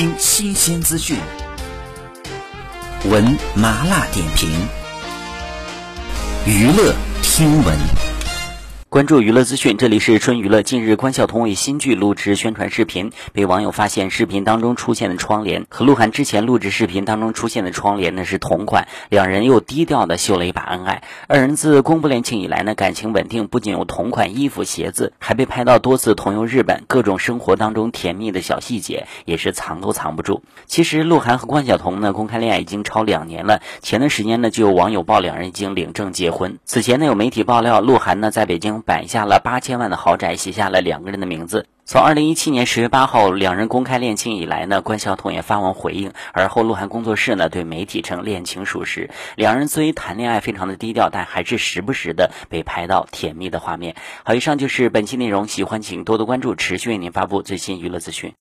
听新鲜资讯，闻麻辣点评，娱乐听闻。关注娱乐资讯，这里是春娱乐。近日，关晓彤为新剧录制宣传视频，被网友发现视频当中出现的窗帘和鹿晗之前录制视频当中出现的窗帘呢是同款，两人又低调的秀了一把恩爱。二人自公布恋情以来呢，感情稳定，不仅有同款衣服、鞋子，还被拍到多次同游日本，各种生活当中甜蜜的小细节也是藏都藏不住。其实，鹿晗和关晓彤呢公开恋爱已经超两年了，前段时间呢就有网友爆两人已经领证结婚。此前呢有媒体爆料，鹿晗呢在北京。摆下了八千万的豪宅，写下了两个人的名字。从二零一七年十月八号两人公开恋情以来呢，关晓彤也发文回应。而后鹿晗工作室呢对媒体称恋情属实，两人虽谈恋爱非常的低调，但还是时不时的被拍到甜蜜的画面。好，以上就是本期内容，喜欢请多多关注，持续为您发布最新娱乐资讯。